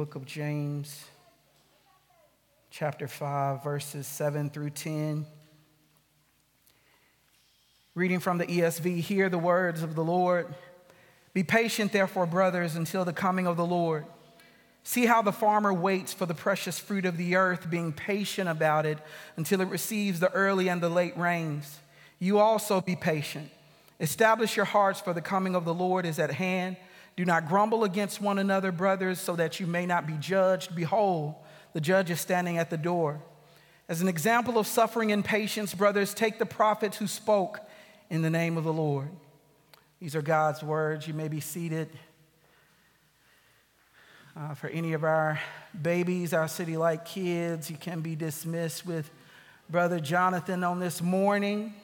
book of James, chapter 5, verses 7 through 10. Reading from the ESV, hear the words of the Lord. Be patient, therefore, brothers, until the coming of the Lord. See how the farmer waits for the precious fruit of the earth, being patient about it until it receives the early and the late rains. You also be patient. Establish your hearts, for the coming of the Lord is at hand. Do not grumble against one another, brothers, so that you may not be judged. Behold, the judge is standing at the door. As an example of suffering and patience, brothers, take the prophets who spoke in the name of the Lord. These are God's words. You may be seated. Uh, for any of our babies, our city light kids, you can be dismissed with Brother Jonathan on this morning.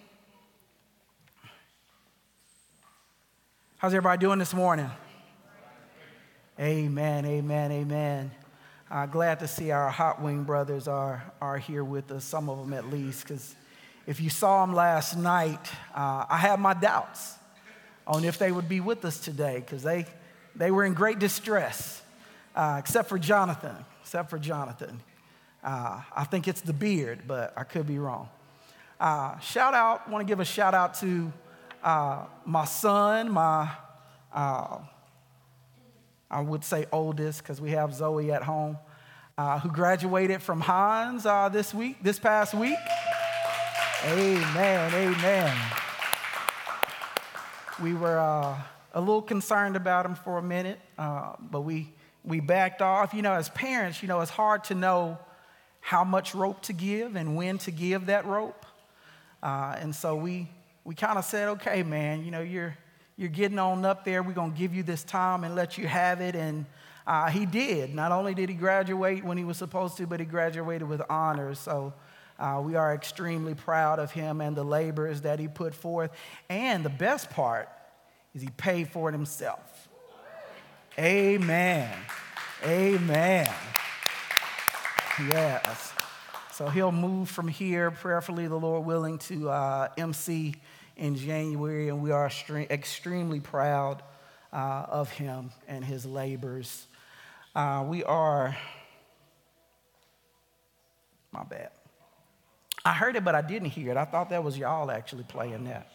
How's everybody doing this morning? Amen, amen, amen. Uh, glad to see our hot wing brothers are, are here with us, some of them at least, because if you saw them last night, uh, I had my doubts on if they would be with us today because they, they were in great distress, uh, except for Jonathan. Except for Jonathan. Uh, I think it's the beard, but I could be wrong. Uh, shout out, want to give a shout out to uh, my son, my, I would say oldest because we have Zoe at home, who graduated from Hinds this week, this past week. Amen, amen. We were uh, a little concerned about him for a minute, uh, but we, we backed off. You know, as parents, you know, it's hard to know how much rope to give and when to give that rope. Uh, and so we, we kind of said, okay, man, you know, you're, you're getting on up there. We're going to give you this time and let you have it. And uh, he did. Not only did he graduate when he was supposed to, but he graduated with honors. So uh, we are extremely proud of him and the labors that he put forth. And the best part is he paid for it himself. Amen. Amen. Yes. So he'll move from here, prayerfully, the Lord willing, to uh, MC in January, and we are extremely proud uh, of him and his labors. Uh, we are, my bad. I heard it, but I didn't hear it. I thought that was y'all actually playing that.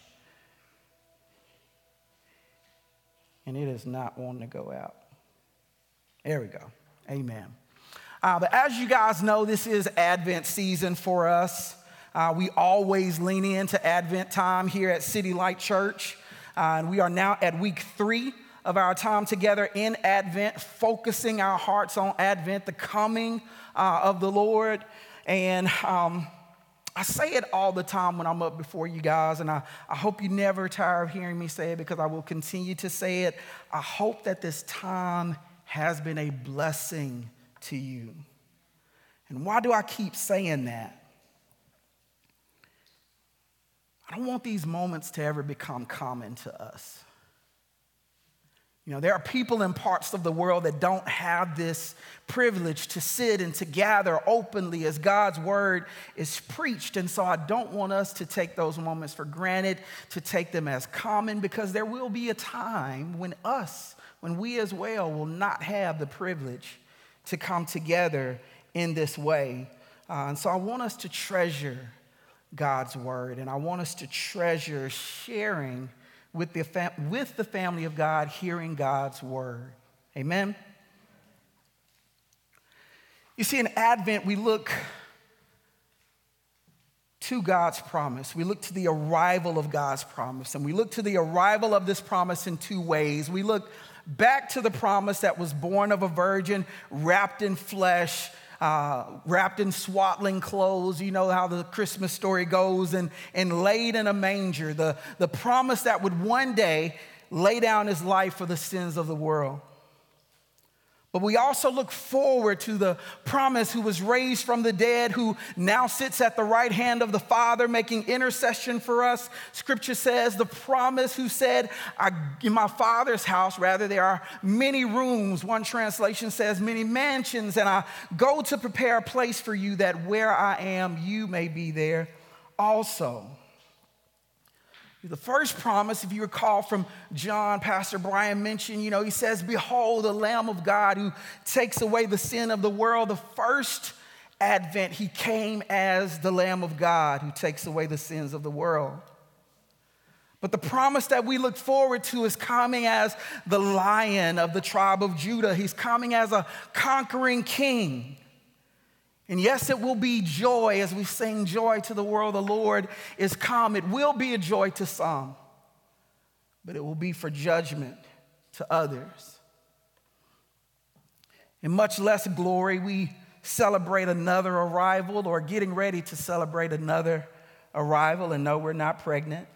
And it is not wanting to go out. There we go. Amen. Uh, but as you guys know, this is Advent season for us. Uh, we always lean into Advent time here at City Light Church. Uh, and we are now at week three of our time together in Advent, focusing our hearts on Advent, the coming uh, of the Lord. And um, I say it all the time when I'm up before you guys, and I, I hope you never tire of hearing me say it because I will continue to say it. I hope that this time has been a blessing to you. And why do I keep saying that? I don't want these moments to ever become common to us. You know, there are people in parts of the world that don't have this privilege to sit and to gather openly as God's word is preached. And so I don't want us to take those moments for granted, to take them as common, because there will be a time when us, when we as well, will not have the privilege to come together in this way. Uh, and so I want us to treasure God's word, and I want us to treasure sharing with the, fam- with the family of God, hearing God's word. Amen? You see, in Advent, we look to God's promise. We look to the arrival of God's promise. And we look to the arrival of this promise in two ways. We look back to the promise that was born of a virgin, wrapped in flesh, uh, wrapped in swaddling clothes. You know how the Christmas story goes, and, and laid in a manger. The, the promise that would one day lay down his life for the sins of the world. But we also look forward to the promise who was raised from the dead, who now sits at the right hand of the Father, making intercession for us. Scripture says, the promise who said, In my Father's house, rather, there are many rooms. One translation says, many mansions, and I go to prepare a place for you that where I am, you may be there also. The first promise, if you recall from John, Pastor Brian mentioned, you know, he says, Behold, the Lamb of God who takes away the sin of the world. The first advent, he came as the Lamb of God who takes away the sins of the world. But the promise that we look forward to is coming as the lion of the tribe of Judah. He's coming as a conquering king. And yes, it will be joy as we sing joy to the world. The Lord is come. It will be a joy to some, but it will be for judgment to others. In much less glory, we celebrate another arrival or getting ready to celebrate another arrival. And no, we're not pregnant.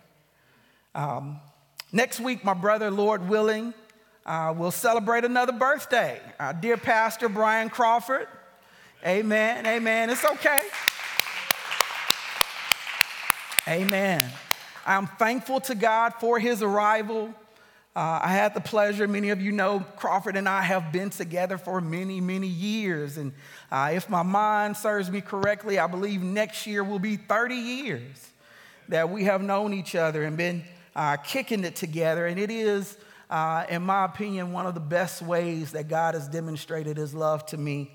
Um, next week, my brother, Lord willing, uh, will celebrate another birthday. Our dear Pastor Brian Crawford. Amen. Amen. It's okay. Amen. I'm thankful to God for his arrival. Uh, I had the pleasure, many of you know, Crawford and I have been together for many, many years. And uh, if my mind serves me correctly, I believe next year will be 30 years that we have known each other and been uh, kicking it together. And it is, uh, in my opinion, one of the best ways that God has demonstrated his love to me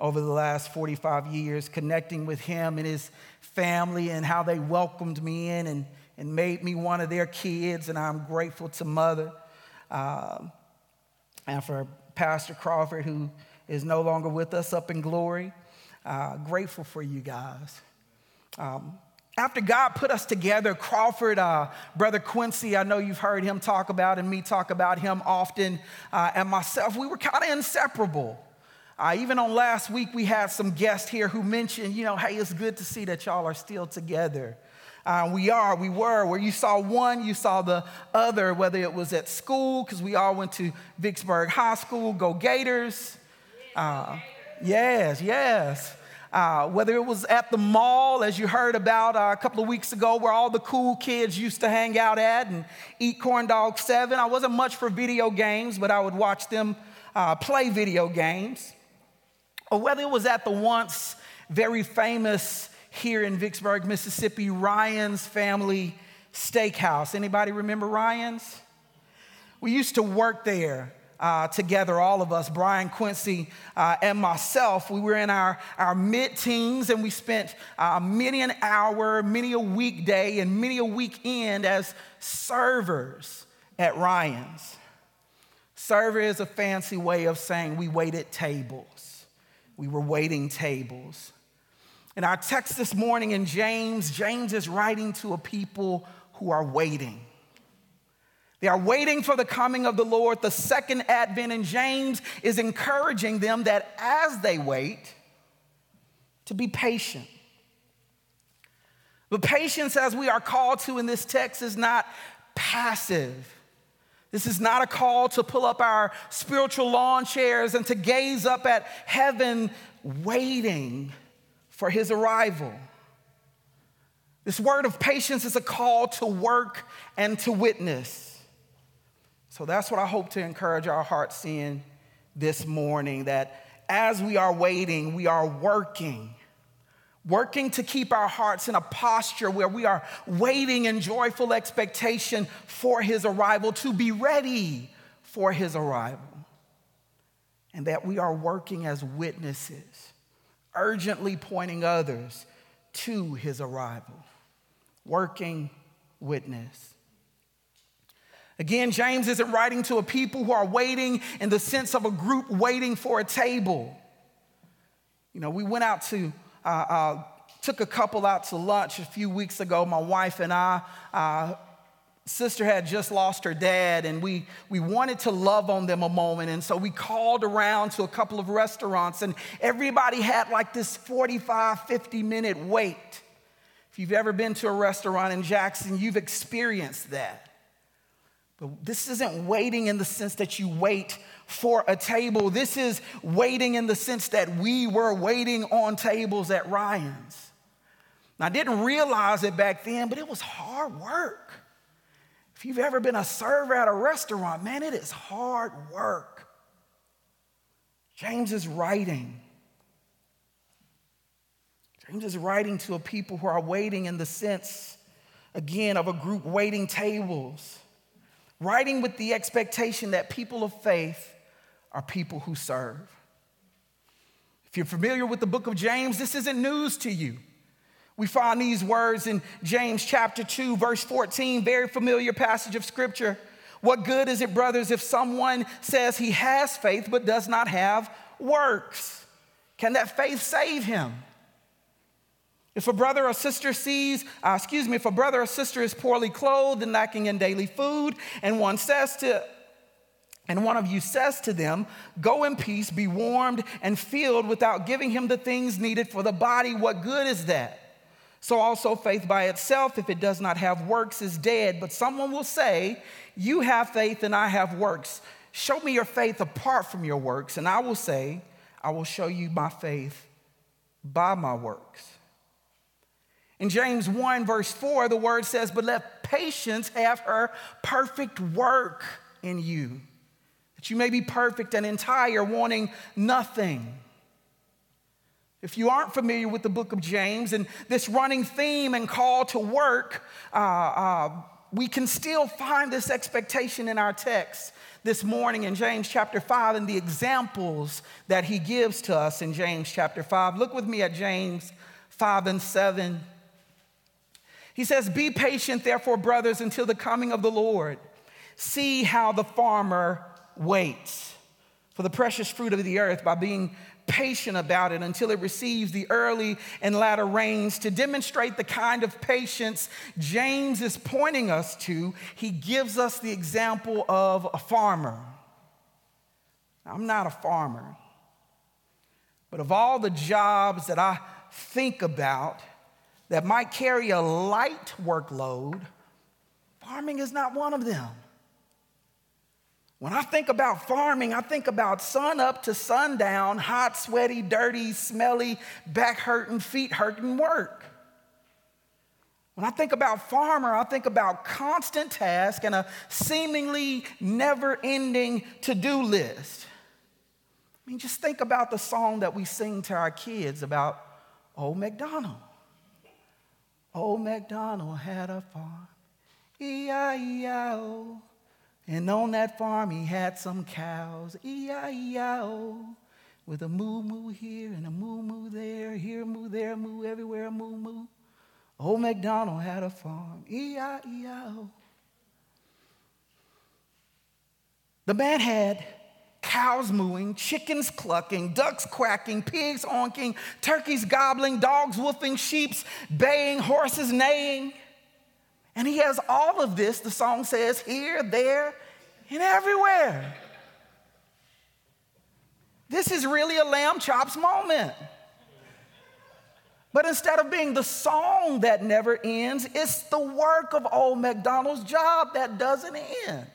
over the last 45 years, connecting with him and his family and how they welcomed me in and, and made me one of their kids. And I'm grateful to Mother uh, and for Pastor Crawford, who is no longer with us up in glory. Uh, grateful for you guys. Um, after God put us together, Crawford, uh, Brother Quincy, I know you've heard him talk about and me talk about him often, uh, and myself, we were kind of inseparable. Uh, even on last week, we had some guests here who mentioned, you know, hey, it's good to see that y'all are still together. Uh, we are, we were. Where you saw one, you saw the other, whether it was at school, because we all went to Vicksburg High School, go Gators. Uh, yes, yes. Uh, whether it was at the mall, as you heard about uh, a couple of weeks ago, where all the cool kids used to hang out at and eat corn dog seven. I wasn't much for video games, but I would watch them uh, play video games or whether it was at the once very famous here in Vicksburg, Mississippi, Ryan's Family Steakhouse. Anybody remember Ryan's? We used to work there uh, together, all of us, Brian Quincy uh, and myself. We were in our, our mid teens and we spent uh, many an hour, many a weekday, and many a weekend as servers at Ryan's. Server is a fancy way of saying we waited tables. We were waiting tables. In our text this morning in James, James is writing to a people who are waiting. They are waiting for the coming of the Lord, the second advent, and James is encouraging them that as they wait, to be patient. But patience, as we are called to in this text, is not passive. This is not a call to pull up our spiritual lawn chairs and to gaze up at heaven waiting for his arrival. This word of patience is a call to work and to witness. So that's what I hope to encourage our hearts in this morning that as we are waiting, we are working working to keep our hearts in a posture where we are waiting in joyful expectation for his arrival, to be ready for his arrival. And that we are working as witnesses, urgently pointing others to his arrival. Working witness. Again, James isn't writing to a people who are waiting in the sense of a group waiting for a table. You know, we went out to uh, uh, took a couple out to lunch a few weeks ago, my wife and I. Uh, sister had just lost her dad and we, we wanted to love on them a moment and so we called around to a couple of restaurants and everybody had like this 45 50 minute wait if you've ever been to a restaurant in jackson you've experienced that but this isn't waiting in the sense that you wait for a table. This is waiting in the sense that we were waiting on tables at Ryan's. Now, I didn't realize it back then, but it was hard work. If you've ever been a server at a restaurant, man, it is hard work. James is writing. James is writing to a people who are waiting in the sense again, of a group waiting tables, writing with the expectation that people of faith are people who serve. If you're familiar with the book of James, this isn't news to you. We find these words in James chapter 2, verse 14, very familiar passage of scripture. What good is it, brothers, if someone says he has faith but does not have works? Can that faith save him? If a brother or sister sees, uh, excuse me, if a brother or sister is poorly clothed and lacking in daily food, and one says to, and one of you says to them, Go in peace, be warmed and filled without giving him the things needed for the body, what good is that? So also faith by itself, if it does not have works, is dead. But someone will say, You have faith and I have works. Show me your faith apart from your works, and I will say, I will show you my faith by my works. In James 1, verse 4, the word says, But let patience have her perfect work in you, that you may be perfect and entire, wanting nothing. If you aren't familiar with the book of James and this running theme and call to work, uh, uh, we can still find this expectation in our text this morning in James chapter 5 and the examples that he gives to us in James chapter 5. Look with me at James 5 and 7. He says, Be patient, therefore, brothers, until the coming of the Lord. See how the farmer waits for the precious fruit of the earth by being patient about it until it receives the early and latter rains. To demonstrate the kind of patience James is pointing us to, he gives us the example of a farmer. I'm not a farmer, but of all the jobs that I think about that might carry a light workload, farming is not one of them. When I think about farming, I think about sun up to sundown, hot, sweaty, dirty, smelly, back hurting, feet hurting work. When I think about farmer, I think about constant task and a seemingly never ending to do list. I mean, just think about the song that we sing to our kids about Old MacDonald. Old MacDonald had a farm, E-I-E-I-O. And on that farm, he had some cows, E-I-E-I-O, with a moo moo here and a moo moo there, here moo, there moo, everywhere moo moo. Old MacDonald had a farm, E-I-E-I-O. The man had cows mooing, chickens clucking, ducks quacking, pigs honking, turkeys gobbling, dogs woofing, sheeps baying, horses neighing. And he has all of this, the song says, here, there, and everywhere. This is really a Lamb Chop's moment. But instead of being the song that never ends, it's the work of old MacDonald's job that doesn't end.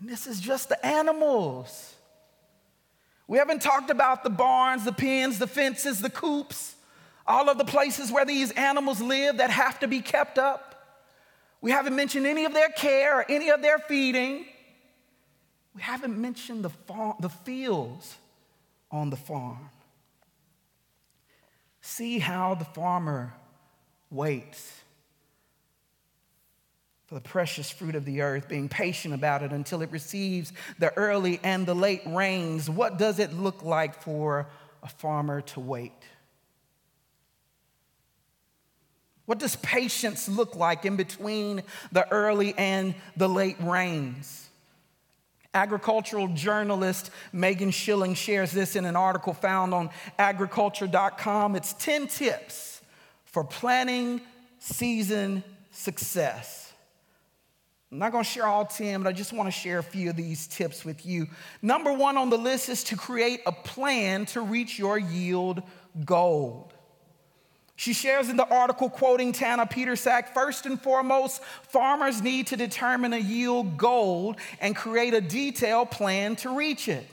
And this is just the animals. We haven't talked about the barns, the pens, the fences, the coops, all of the places where these animals live that have to be kept up. We haven't mentioned any of their care or any of their feeding. We haven't mentioned the, farm, the fields on the farm. See how the farmer waits for the precious fruit of the earth, being patient about it until it receives the early and the late rains. What does it look like for a farmer to wait? What does patience look like in between the early and the late rains? Agricultural journalist Megan Schilling shares this in an article found on agriculture.com. It's 10 tips for planning season success. I'm not going to share all 10, but I just want to share a few of these tips with you. Number one on the list is to create a plan to reach your yield goal. She shares in the article, quoting Tana Petersack first and foremost, farmers need to determine a yield goal and create a detailed plan to reach it.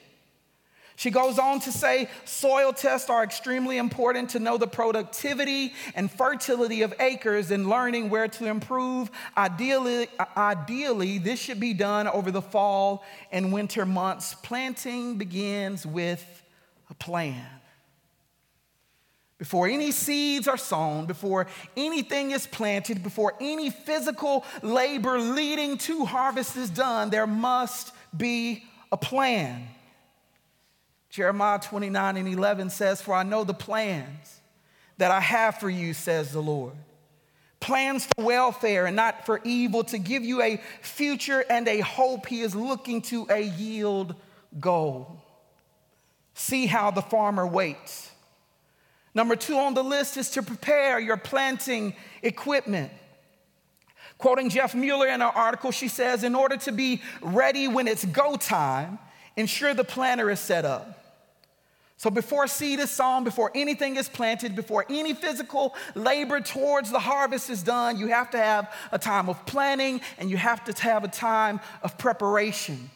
She goes on to say soil tests are extremely important to know the productivity and fertility of acres and learning where to improve. Ideally, ideally, this should be done over the fall and winter months. Planting begins with a plan. Before any seeds are sown, before anything is planted, before any physical labor leading to harvest is done, there must be a plan. Jeremiah 29 and 11 says, For I know the plans that I have for you, says the Lord. Plans for welfare and not for evil, to give you a future and a hope. He is looking to a yield goal. See how the farmer waits. Number two on the list is to prepare your planting equipment. Quoting Jeff Mueller in our article, she says, In order to be ready when it's go time, ensure the planter is set up. So before seed is sown, before anything is planted, before any physical labor towards the harvest is done, you have to have a time of planning and you have to have a time of preparation.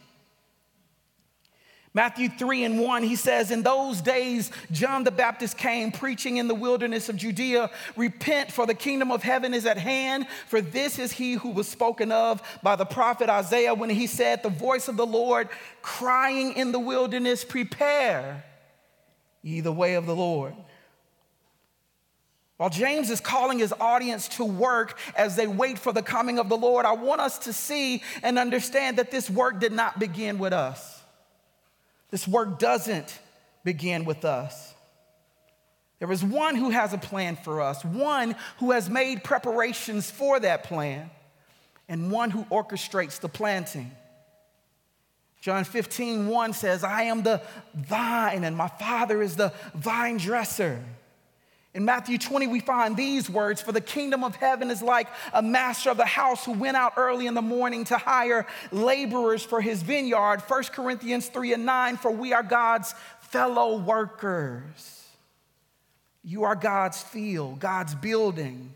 Matthew 3 and 1, he says, In those days, John the Baptist came preaching in the wilderness of Judea, Repent, for the kingdom of heaven is at hand. For this is he who was spoken of by the prophet Isaiah when he said, The voice of the Lord crying in the wilderness, Prepare ye the way of the Lord. While James is calling his audience to work as they wait for the coming of the Lord, I want us to see and understand that this work did not begin with us. This work doesn't begin with us. There is one who has a plan for us, one who has made preparations for that plan, and one who orchestrates the planting. John 15, 1 says, I am the vine, and my Father is the vine dresser. In Matthew 20, we find these words For the kingdom of heaven is like a master of the house who went out early in the morning to hire laborers for his vineyard. 1 Corinthians 3 and 9, For we are God's fellow workers. You are God's field, God's building.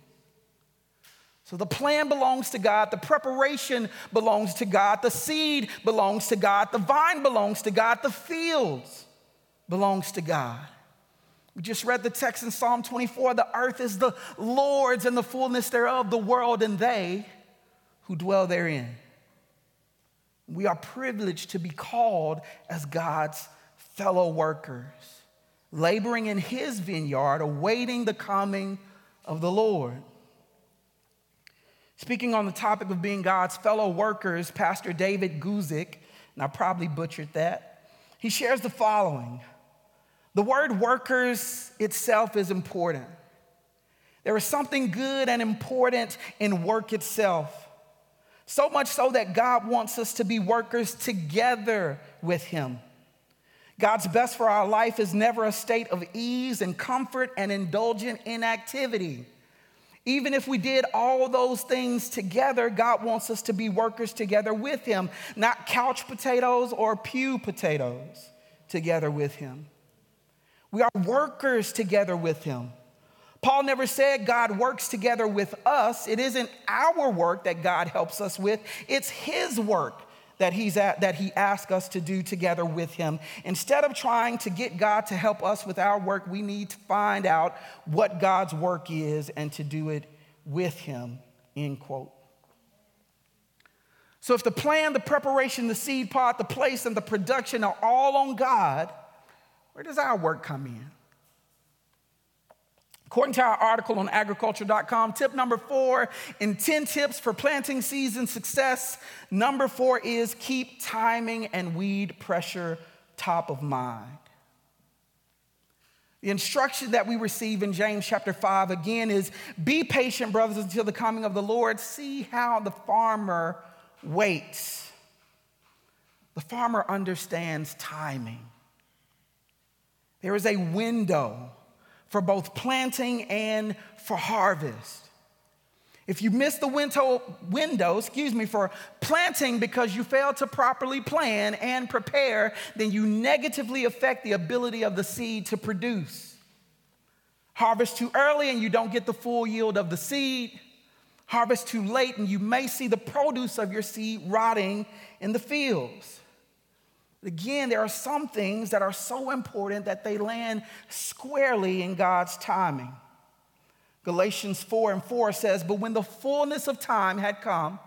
So the plan belongs to God, the preparation belongs to God, the seed belongs to God, the vine belongs to God, the fields belongs to God. We just read the text in Psalm 24 the earth is the Lord's and the fullness thereof, the world and they who dwell therein. We are privileged to be called as God's fellow workers, laboring in his vineyard, awaiting the coming of the Lord. Speaking on the topic of being God's fellow workers, Pastor David Guzik, and I probably butchered that, he shares the following The word workers itself is important. There is something good and important in work itself. So much so that God wants us to be workers together with Him. God's best for our life is never a state of ease and comfort and indulgent inactivity. Even if we did all those things together, God wants us to be workers together with Him, not couch potatoes or pew potatoes together with Him. We are workers together with Him. Paul never said God works together with us. It isn't our work that God helps us with, it's His work that, he's at, that he asks us to do together with him. Instead of trying to get God to help us with our work, we need to find out what God's work is and to do it with him, end quote. So if the plan, the preparation, the seed pot, the place, and the production are all on God, where does our work come in? According to our article on agriculture.com, tip number four in 10 tips for planting season success, number four is keep timing and weed pressure top of mind. The instruction that we receive in James chapter 5 again is be patient, brothers, until the coming of the Lord. See how the farmer waits. The farmer understands timing. There is a window for both planting and for harvest. If you miss the window, window, excuse me, for planting because you failed to properly plan and prepare, then you negatively affect the ability of the seed to produce. Harvest too early and you don't get the full yield of the seed. Harvest too late and you may see the produce of your seed rotting in the fields. Again, there are some things that are so important that they land squarely in God's timing. Galatians 4 and 4 says, But when the fullness of time had come,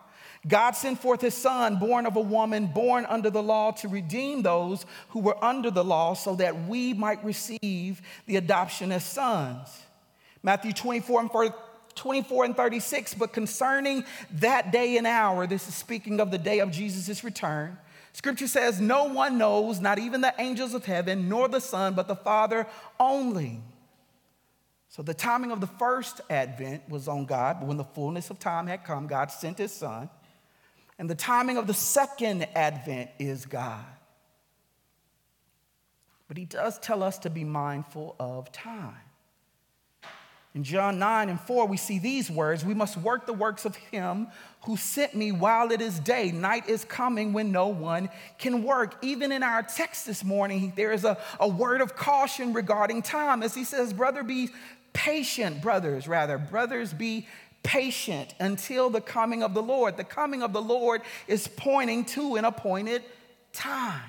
God sent forth his son, born of a woman, born under the law, to redeem those who were under the law so that we might receive the adoption as sons. Matthew 24 and 24 and 36. But concerning that day and hour, this is speaking of the day of Jesus' return. Scripture says, No one knows, not even the angels of heaven, nor the Son, but the Father only. So the timing of the first advent was on God, but when the fullness of time had come, God sent his Son. And the timing of the second advent is God. But he does tell us to be mindful of time. In John 9 and 4, we see these words We must work the works of him who sent me while it is day. Night is coming when no one can work. Even in our text this morning, there is a, a word of caution regarding time as he says, Brother, be patient, brothers, rather. Brothers, be patient until the coming of the Lord. The coming of the Lord is pointing to an appointed time.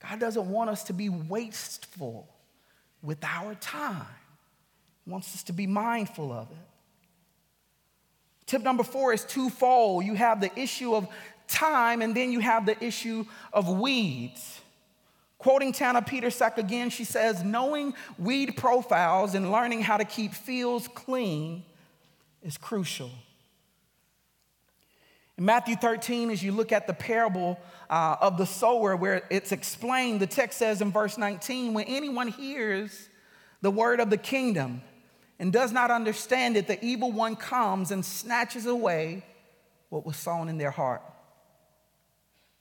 God doesn't want us to be wasteful with our time, wants us to be mindful of it. Tip number four is twofold. You have the issue of time, and then you have the issue of weeds. Quoting Tana Petersack again, she says, Knowing weed profiles and learning how to keep fields clean is crucial. In Matthew 13, as you look at the parable uh, of the sower, where it's explained, the text says in verse 19, when anyone hears the word of the kingdom and does not understand it, the evil one comes and snatches away what was sown in their heart.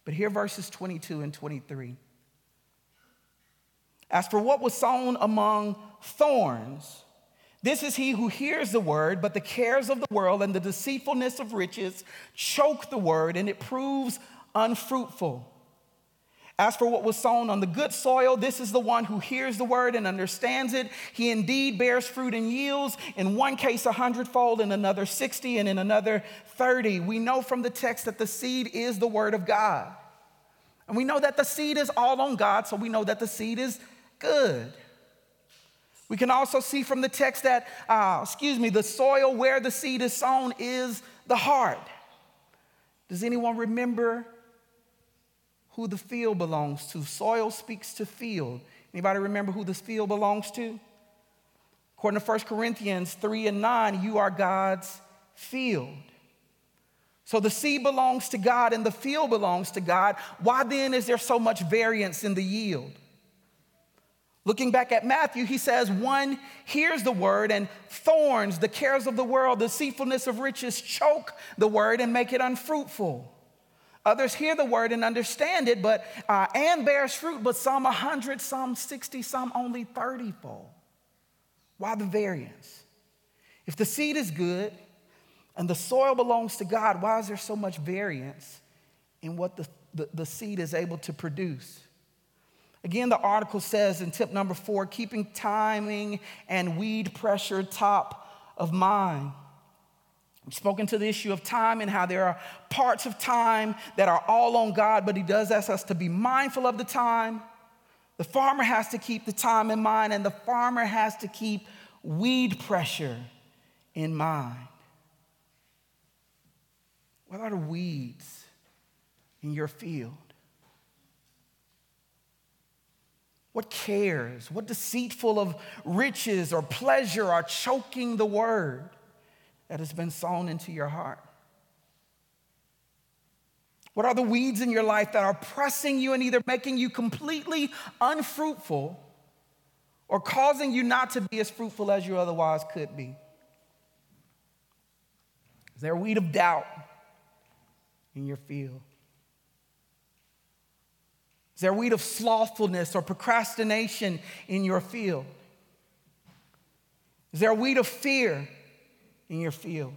But here, verses 22 and 23. As for what was sown among thorns, this is he who hears the word, but the cares of the world and the deceitfulness of riches choke the word, and it proves unfruitful. As for what was sown on the good soil, this is the one who hears the word and understands it. He indeed bears fruit and yields, in one case a hundredfold, in another 60, and in another 30. We know from the text that the seed is the word of God. And we know that the seed is all on God, so we know that the seed is good. We can also see from the text that, uh, excuse me, the soil where the seed is sown is the heart. Does anyone remember who the field belongs to? Soil speaks to field. Anybody remember who this field belongs to? According to 1 Corinthians 3 and 9, you are God's field. So the seed belongs to God and the field belongs to God. Why then is there so much variance in the yield? Looking back at Matthew, he says, One hears the word, and thorns, the cares of the world, the deceitfulness of riches choke the word and make it unfruitful. Others hear the word and understand it, but uh, and bears fruit, but some 100, some 60, some only 30 fold. Why the variance? If the seed is good and the soil belongs to God, why is there so much variance in what the, the, the seed is able to produce? Again, the article says in tip number four keeping timing and weed pressure top of mind. We've spoken to the issue of time and how there are parts of time that are all on God, but He does ask us to be mindful of the time. The farmer has to keep the time in mind, and the farmer has to keep weed pressure in mind. What are the weeds in your field? What cares? What deceitful of riches or pleasure are choking the word that has been sown into your heart? What are the weeds in your life that are pressing you and either making you completely unfruitful or causing you not to be as fruitful as you otherwise could be? Is there a weed of doubt in your field? Is there a weed of slothfulness or procrastination in your field? Is there a weed of fear in your field?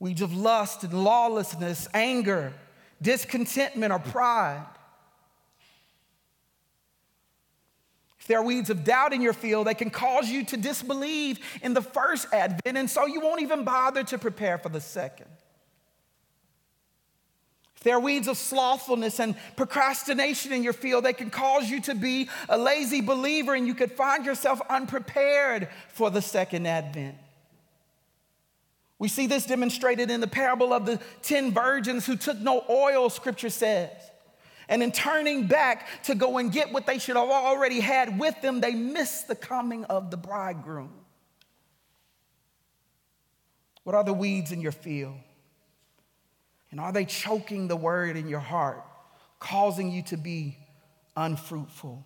Weeds of lust and lawlessness, anger, discontentment, or pride? If there are weeds of doubt in your field, they can cause you to disbelieve in the first advent, and so you won't even bother to prepare for the second If there are weeds of slothfulness and procrastination in your field. They can cause you to be a lazy believer and you could find yourself unprepared for the second advent. We see this demonstrated in the parable of the 10 virgins who took no oil, scripture says. And in turning back to go and get what they should have already had with them, they missed the coming of the bridegroom. What are the weeds in your field? And are they choking the word in your heart, causing you to be unfruitful?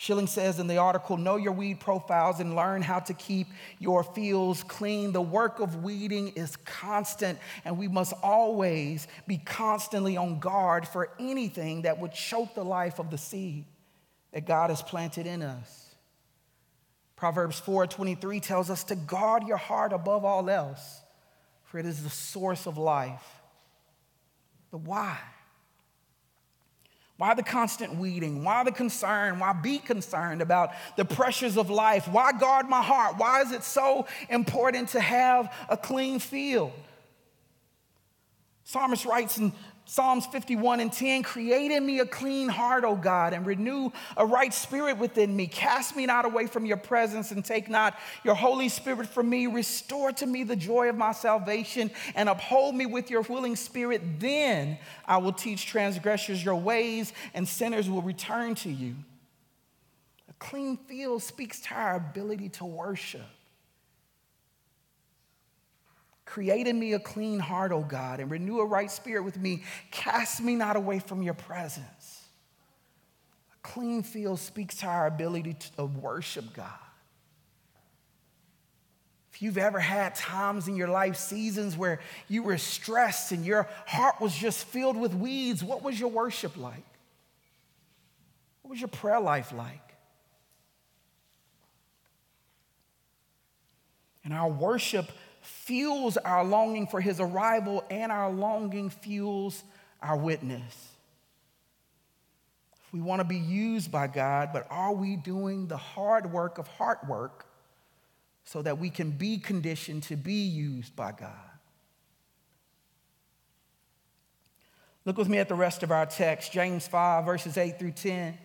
Schilling says in the article, know your weed profiles and learn how to keep your fields clean. The work of weeding is constant, and we must always be constantly on guard for anything that would choke the life of the seed that God has planted in us. Proverbs 4:23 tells us to guard your heart above all else, for it is the source of life. But why? Why the constant weeding? Why the concern? Why be concerned about the pressures of life? Why guard my heart? Why is it so important to have a clean field? Psalmist writes in Psalms 51 and 10 Create in me a clean heart, O God, and renew a right spirit within me. Cast me not away from your presence and take not your Holy Spirit from me. Restore to me the joy of my salvation and uphold me with your willing spirit. Then I will teach transgressors your ways and sinners will return to you. A clean field speaks to our ability to worship. Create in me a clean heart, O God, and renew a right spirit with me. Cast me not away from your presence. A clean field speaks to our ability to worship God. If you've ever had times in your life, seasons where you were stressed and your heart was just filled with weeds, what was your worship like? What was your prayer life like? And our worship fuels our longing for his arrival, and our longing fuels our witness. We want to be used by God, but are we doing the hard work of heart work so that we can be conditioned to be used by God? Look with me at the rest of our text, James 5, verses 8 through 10.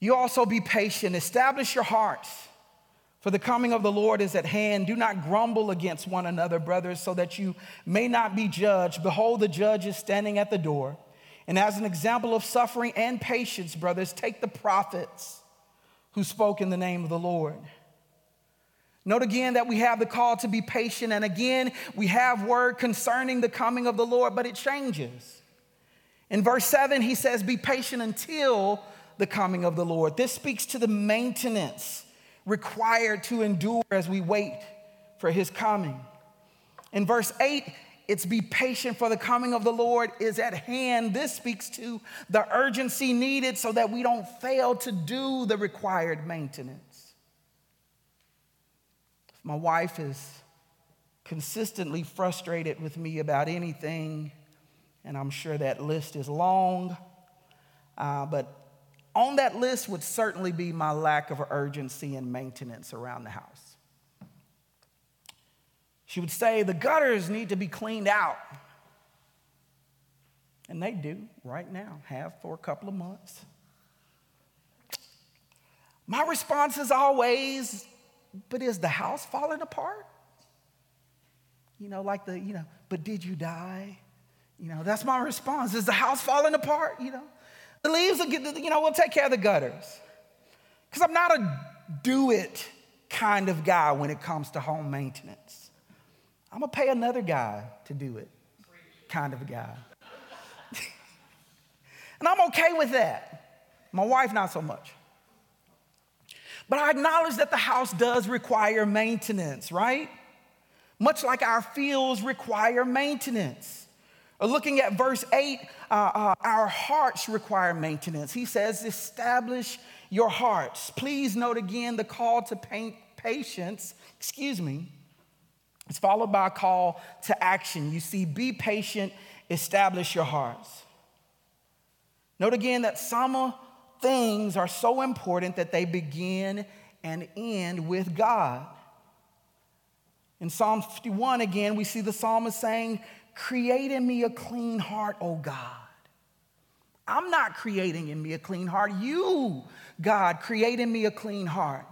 You also be patient, establish your hearts for the coming of the Lord is at hand. Do not grumble against one another, brothers, so that you may not be judged. Behold, the judge is standing at the door. And as an example of suffering and patience, brothers, take the prophets who spoke in the name of the Lord. Note again that we have the call to be patient, and again, we have word concerning the coming of the Lord, but it changes. In verse 7, he says, Be patient until the coming of the Lord. This speaks to the maintenance required to endure as we wait for his coming. In verse 8, it's be patient for the coming of the Lord is at hand. This speaks to the urgency needed so that we don't fail to do the required maintenance. If my wife is consistently frustrated with me about anything, and I'm sure that list is long, uh, but on that list would certainly be my lack of urgency and maintenance around the house. She would say, The gutters need to be cleaned out. And they do right now, have for a couple of months. My response is always, But is the house falling apart? You know, like the, you know, but did you die? You know, that's my response. Is the house falling apart? You know, the leaves will get, you know, we'll take care of the gutters. Because I'm not a do it kind of guy when it comes to home maintenance. I'm gonna pay another guy to do it, kind of a guy. and I'm okay with that. My wife, not so much. But I acknowledge that the house does require maintenance, right? Much like our fields require maintenance. Looking at verse 8, uh, uh, our hearts require maintenance. He says, Establish your hearts. Please note again the call to patience, excuse me, it's followed by a call to action. You see, be patient, establish your hearts. Note again that some things are so important that they begin and end with God. In Psalm 51, again, we see the psalmist saying, Create in me a clean heart, oh God. I'm not creating in me a clean heart. You, God, create in me a clean heart.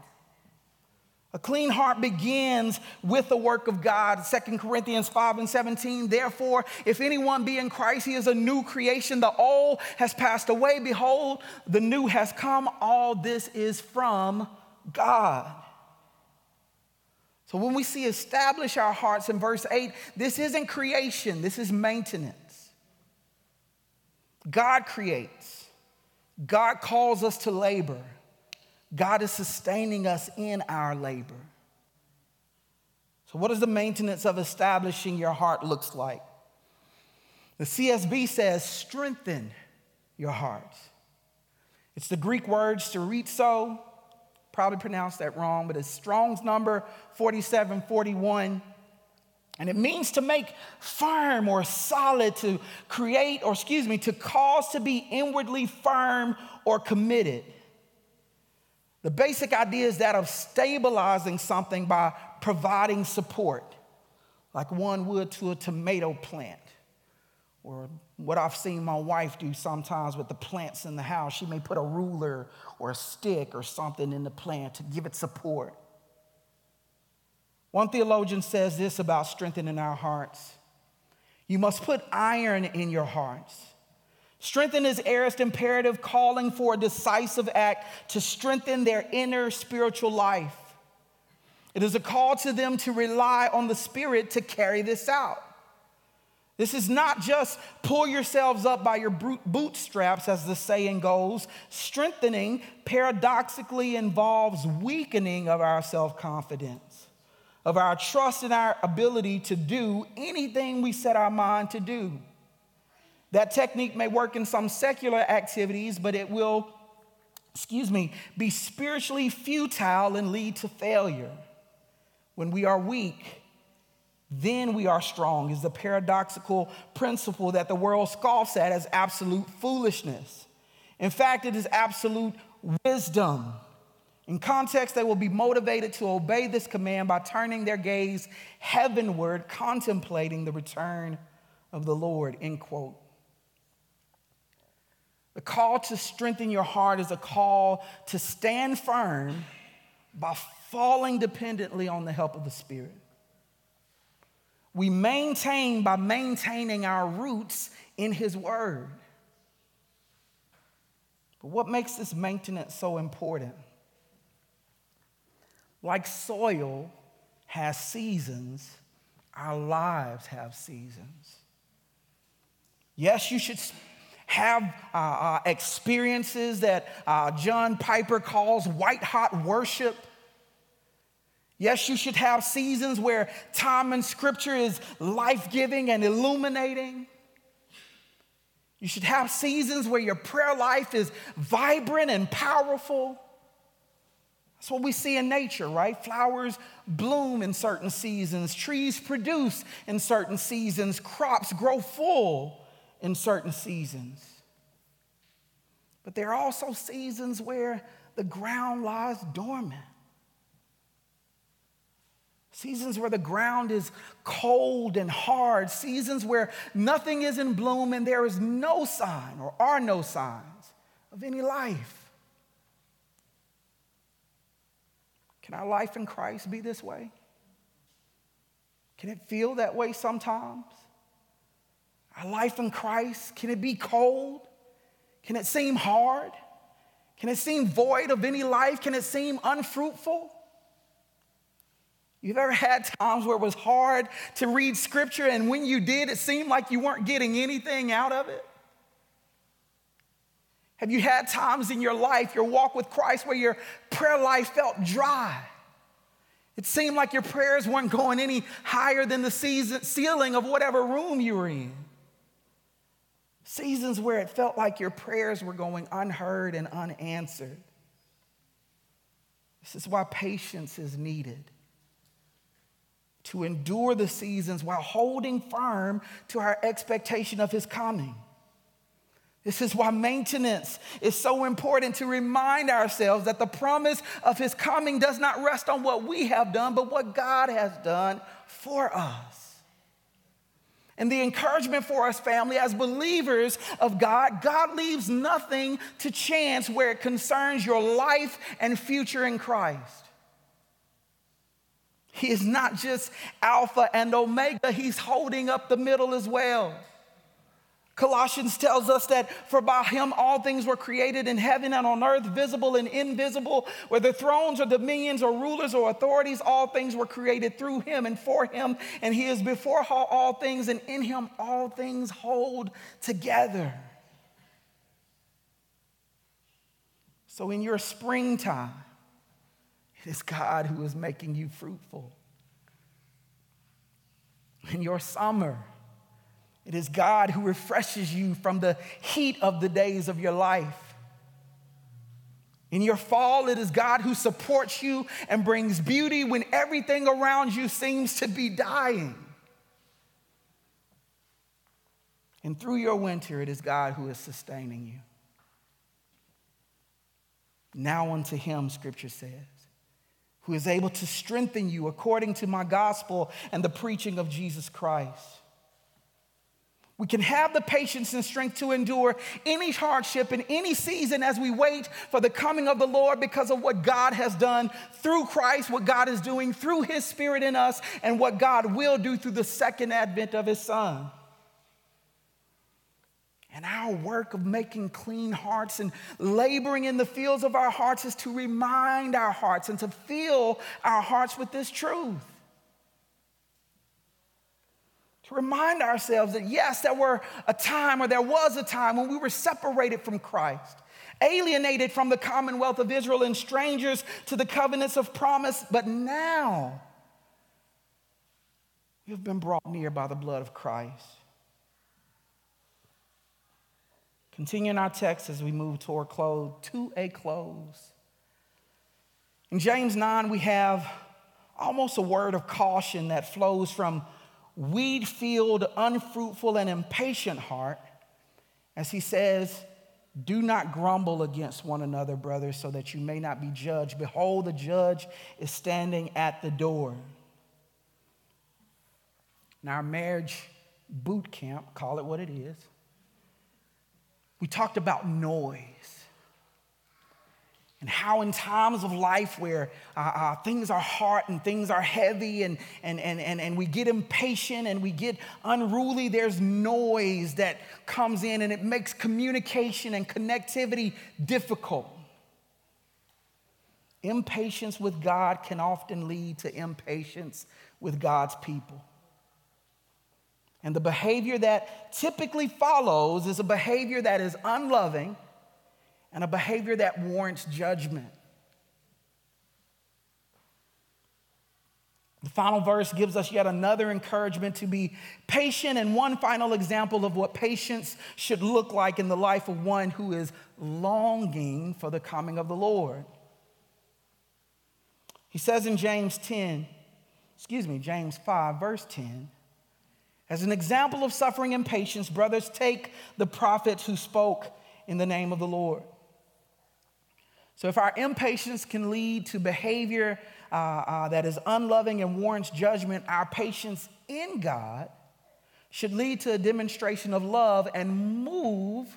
A clean heart begins with the work of God. 2 Corinthians 5 and 17. Therefore, if anyone be in Christ, he is a new creation. The old has passed away. Behold, the new has come. All this is from God. So when we see establish our hearts in verse 8, this isn't creation, this is maintenance. God creates, God calls us to labor. God is sustaining us in our labor. So, what does the maintenance of establishing your heart looks like? The CSB says, strengthen your heart. It's the Greek word sterizo, probably pronounced that wrong, but it's Strong's number 4741. And it means to make firm or solid, to create, or excuse me, to cause to be inwardly firm or committed. The basic idea is that of stabilizing something by providing support, like one would to a tomato plant, or what I've seen my wife do sometimes with the plants in the house. She may put a ruler or a stick or something in the plant to give it support. One theologian says this about strengthening our hearts you must put iron in your hearts Strengthen is aorist imperative, calling for a decisive act to strengthen their inner spiritual life. It is a call to them to rely on the Spirit to carry this out. This is not just pull yourselves up by your bootstraps, as the saying goes. Strengthening paradoxically involves weakening of our self confidence, of our trust in our ability to do anything we set our mind to do. That technique may work in some secular activities, but it will, excuse me, be spiritually futile and lead to failure. When we are weak, then we are strong, is the paradoxical principle that the world scoffs at as absolute foolishness. In fact, it is absolute wisdom. In context, they will be motivated to obey this command by turning their gaze heavenward, contemplating the return of the Lord, end quote. The call to strengthen your heart is a call to stand firm by falling dependently on the help of the Spirit. We maintain by maintaining our roots in His Word. But what makes this maintenance so important? Like soil has seasons, our lives have seasons. Yes, you should have uh, uh, experiences that uh, John Piper calls white hot worship. Yes, you should have seasons where time in Scripture is life giving and illuminating. You should have seasons where your prayer life is vibrant and powerful. That's what we see in nature, right? Flowers bloom in certain seasons, trees produce in certain seasons, crops grow full in certain seasons. But there are also seasons where the ground lies dormant. Seasons where the ground is cold and hard, seasons where nothing is in bloom and there is no sign or are no signs of any life. Can our life in Christ be this way? Can it feel that way sometimes? Our life in Christ, can it be cold? Can it seem hard? Can it seem void of any life? Can it seem unfruitful? You've ever had times where it was hard to read scripture, and when you did, it seemed like you weren't getting anything out of it? Have you had times in your life, your walk with Christ, where your prayer life felt dry? It seemed like your prayers weren't going any higher than the ceiling of whatever room you were in. Seasons where it felt like your prayers were going unheard and unanswered. This is why patience is needed. To endure the seasons while holding firm to our expectation of His coming. This is why maintenance is so important to remind ourselves that the promise of His coming does not rest on what we have done, but what God has done for us. And the encouragement for us, family, as believers of God, God leaves nothing to chance where it concerns your life and future in Christ. He is not just Alpha and Omega, He's holding up the middle as well. Colossians tells us that for by him all things were created in heaven and on earth, visible and invisible, whether thrones or dominions or rulers or authorities, all things were created through him and for him, and he is before all things, and in him all things hold together. So in your springtime, it is God who is making you fruitful. In your summer, it is God who refreshes you from the heat of the days of your life. In your fall, it is God who supports you and brings beauty when everything around you seems to be dying. And through your winter, it is God who is sustaining you. Now unto him, scripture says, who is able to strengthen you according to my gospel and the preaching of Jesus Christ we can have the patience and strength to endure any hardship in any season as we wait for the coming of the Lord because of what God has done through Christ, what God is doing through His Spirit in us, and what God will do through the second advent of His Son. And our work of making clean hearts and laboring in the fields of our hearts is to remind our hearts and to fill our hearts with this truth to remind ourselves that yes, there were a time or there was a time when we were separated from Christ, alienated from the commonwealth of Israel, and strangers to the covenants of promise, but now we have been brought near by the blood of Christ. Continuing our text as we move toward close, to a close. In James 9, we have almost a word of caution that flows from weed filled, unfruitful, and impatient heart, as he says, Do not grumble against one another, brothers, so that you may not be judged. Behold, the judge is standing at the door. In our marriage boot camp, call it what it is, we talked about noise and how in times of life where uh, uh, things are hard and things are heavy and, and, and, and, and we get impatient and we get unruly, there's noise that comes in and it makes communication and connectivity difficult. Impatience with God can often lead to impatience with God's people. And the behavior that typically follows is a behavior that is unloving and a behavior that warrants judgment. The final verse gives us yet another encouragement to be patient, and one final example of what patience should look like in the life of one who is longing for the coming of the Lord. He says in James 10, excuse me, James 5, verse 10, as an example of suffering and patience, brothers, take the prophets who spoke in the name of the Lord. So, if our impatience can lead to behavior uh, uh, that is unloving and warrants judgment, our patience in God should lead to a demonstration of love and move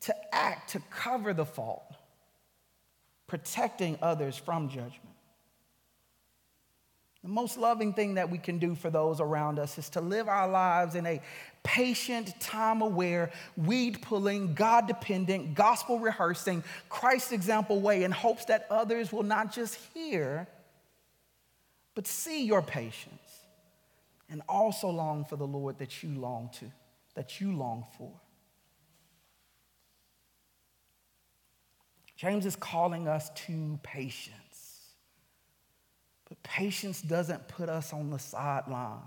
to act to cover the fault, protecting others from judgment. The most loving thing that we can do for those around us is to live our lives in a patient, time aware, weed pulling, God dependent, gospel rehearsing, Christ example way in hopes that others will not just hear, but see your patience and also long for the Lord that you long to, that you long for. James is calling us to patience. But patience doesn't put us on the sidelines.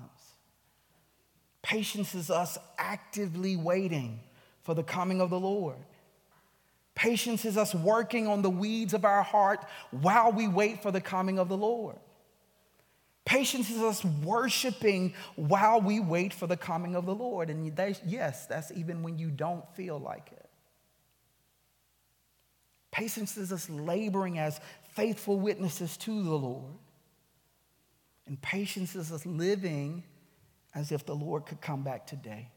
Patience is us actively waiting for the coming of the Lord. Patience is us working on the weeds of our heart while we wait for the coming of the Lord. Patience is us worshiping while we wait for the coming of the Lord. And yes, that's even when you don't feel like it. Patience is us laboring as faithful witnesses to the Lord. And patience is us living as if the Lord could come back today.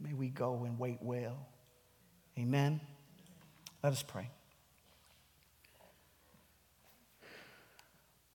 May we go and wait well. Amen. Let us pray.